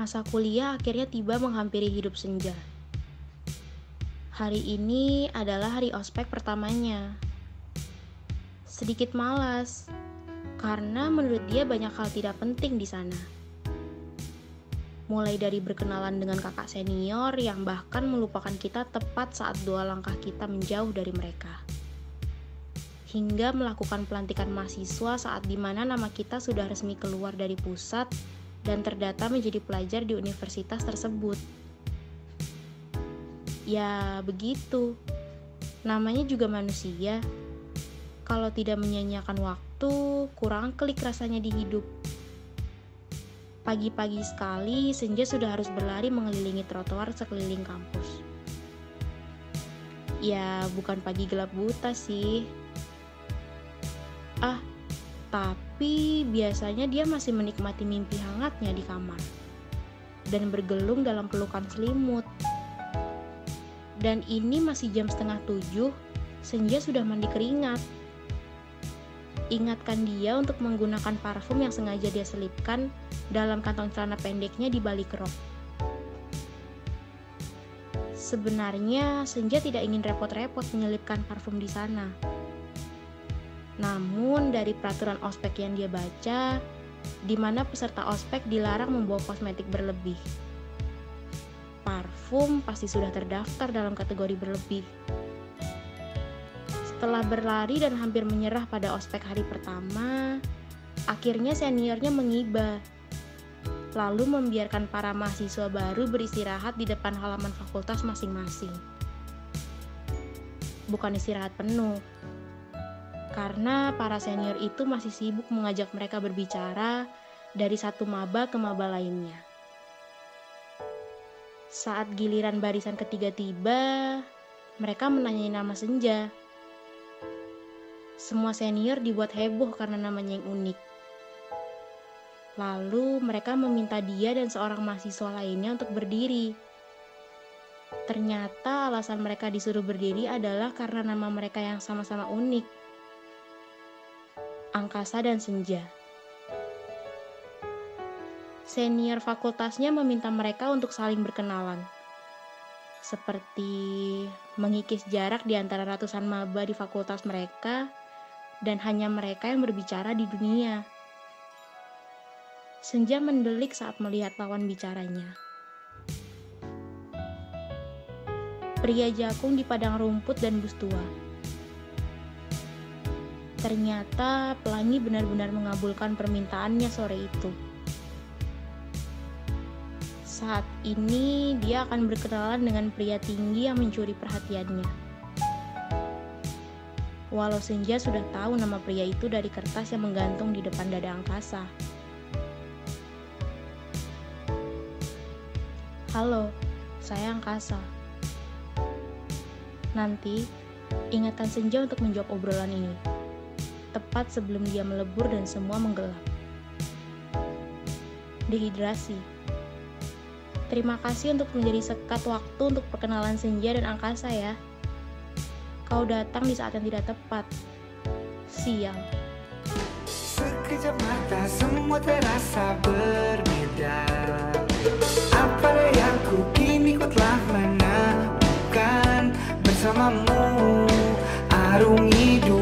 Masa kuliah akhirnya tiba menghampiri hidup senja. Hari ini adalah hari ospek pertamanya. Sedikit malas, karena menurut dia banyak hal tidak penting di sana. Mulai dari berkenalan dengan kakak senior yang bahkan melupakan kita tepat saat dua langkah kita menjauh dari mereka. Hingga melakukan pelantikan mahasiswa saat di mana nama kita sudah resmi keluar dari pusat dan terdata menjadi pelajar di universitas tersebut. Ya, begitu. Namanya juga manusia. Kalau tidak menyanyiakan waktu, kurang klik rasanya di hidup. Pagi-pagi sekali, senja sudah harus berlari mengelilingi trotoar sekeliling kampus. Ya, bukan pagi gelap buta sih. Ah, tapi biasanya dia masih menikmati mimpi hangatnya di kamar dan bergelung dalam pelukan selimut. Dan ini masih jam setengah tujuh, senja sudah mandi keringat. Ingatkan dia untuk menggunakan parfum yang sengaja dia selipkan dalam kantong celana pendeknya di balik rok. Sebenarnya Senja tidak ingin repot-repot menyelipkan parfum di sana namun dari peraturan ospek yang dia baca, di mana peserta ospek dilarang membawa kosmetik berlebih. Parfum pasti sudah terdaftar dalam kategori berlebih. Setelah berlari dan hampir menyerah pada ospek hari pertama, akhirnya seniornya mengiba. Lalu membiarkan para mahasiswa baru beristirahat di depan halaman fakultas masing-masing. Bukan istirahat penuh, karena para senior itu masih sibuk mengajak mereka berbicara dari satu maba ke maba lainnya. Saat giliran barisan ketiga tiba, mereka menanyai nama Senja. Semua senior dibuat heboh karena namanya yang unik. Lalu mereka meminta dia dan seorang mahasiswa lainnya untuk berdiri. Ternyata alasan mereka disuruh berdiri adalah karena nama mereka yang sama-sama unik angkasa, dan senja. Senior fakultasnya meminta mereka untuk saling berkenalan, seperti mengikis jarak di antara ratusan maba di fakultas mereka, dan hanya mereka yang berbicara di dunia. Senja mendelik saat melihat lawan bicaranya. Pria jakung di padang rumput dan bus tua Ternyata pelangi benar-benar mengabulkan permintaannya sore itu. Saat ini dia akan berkenalan dengan pria tinggi yang mencuri perhatiannya. Walau Senja sudah tahu nama pria itu dari kertas yang menggantung di depan dada angkasa. Halo, saya angkasa. Nanti, ingatkan Senja untuk menjawab obrolan ini tepat sebelum dia melebur dan semua menggelap. Dehidrasi. Terima kasih untuk menjadi sekat waktu untuk perkenalan senja dan angkasa ya. Kau datang di saat yang tidak tepat. Siang. Sekejap mata semua terasa berbeda Apa yang ku kini ku telah menemukan Bersamamu arungi dunia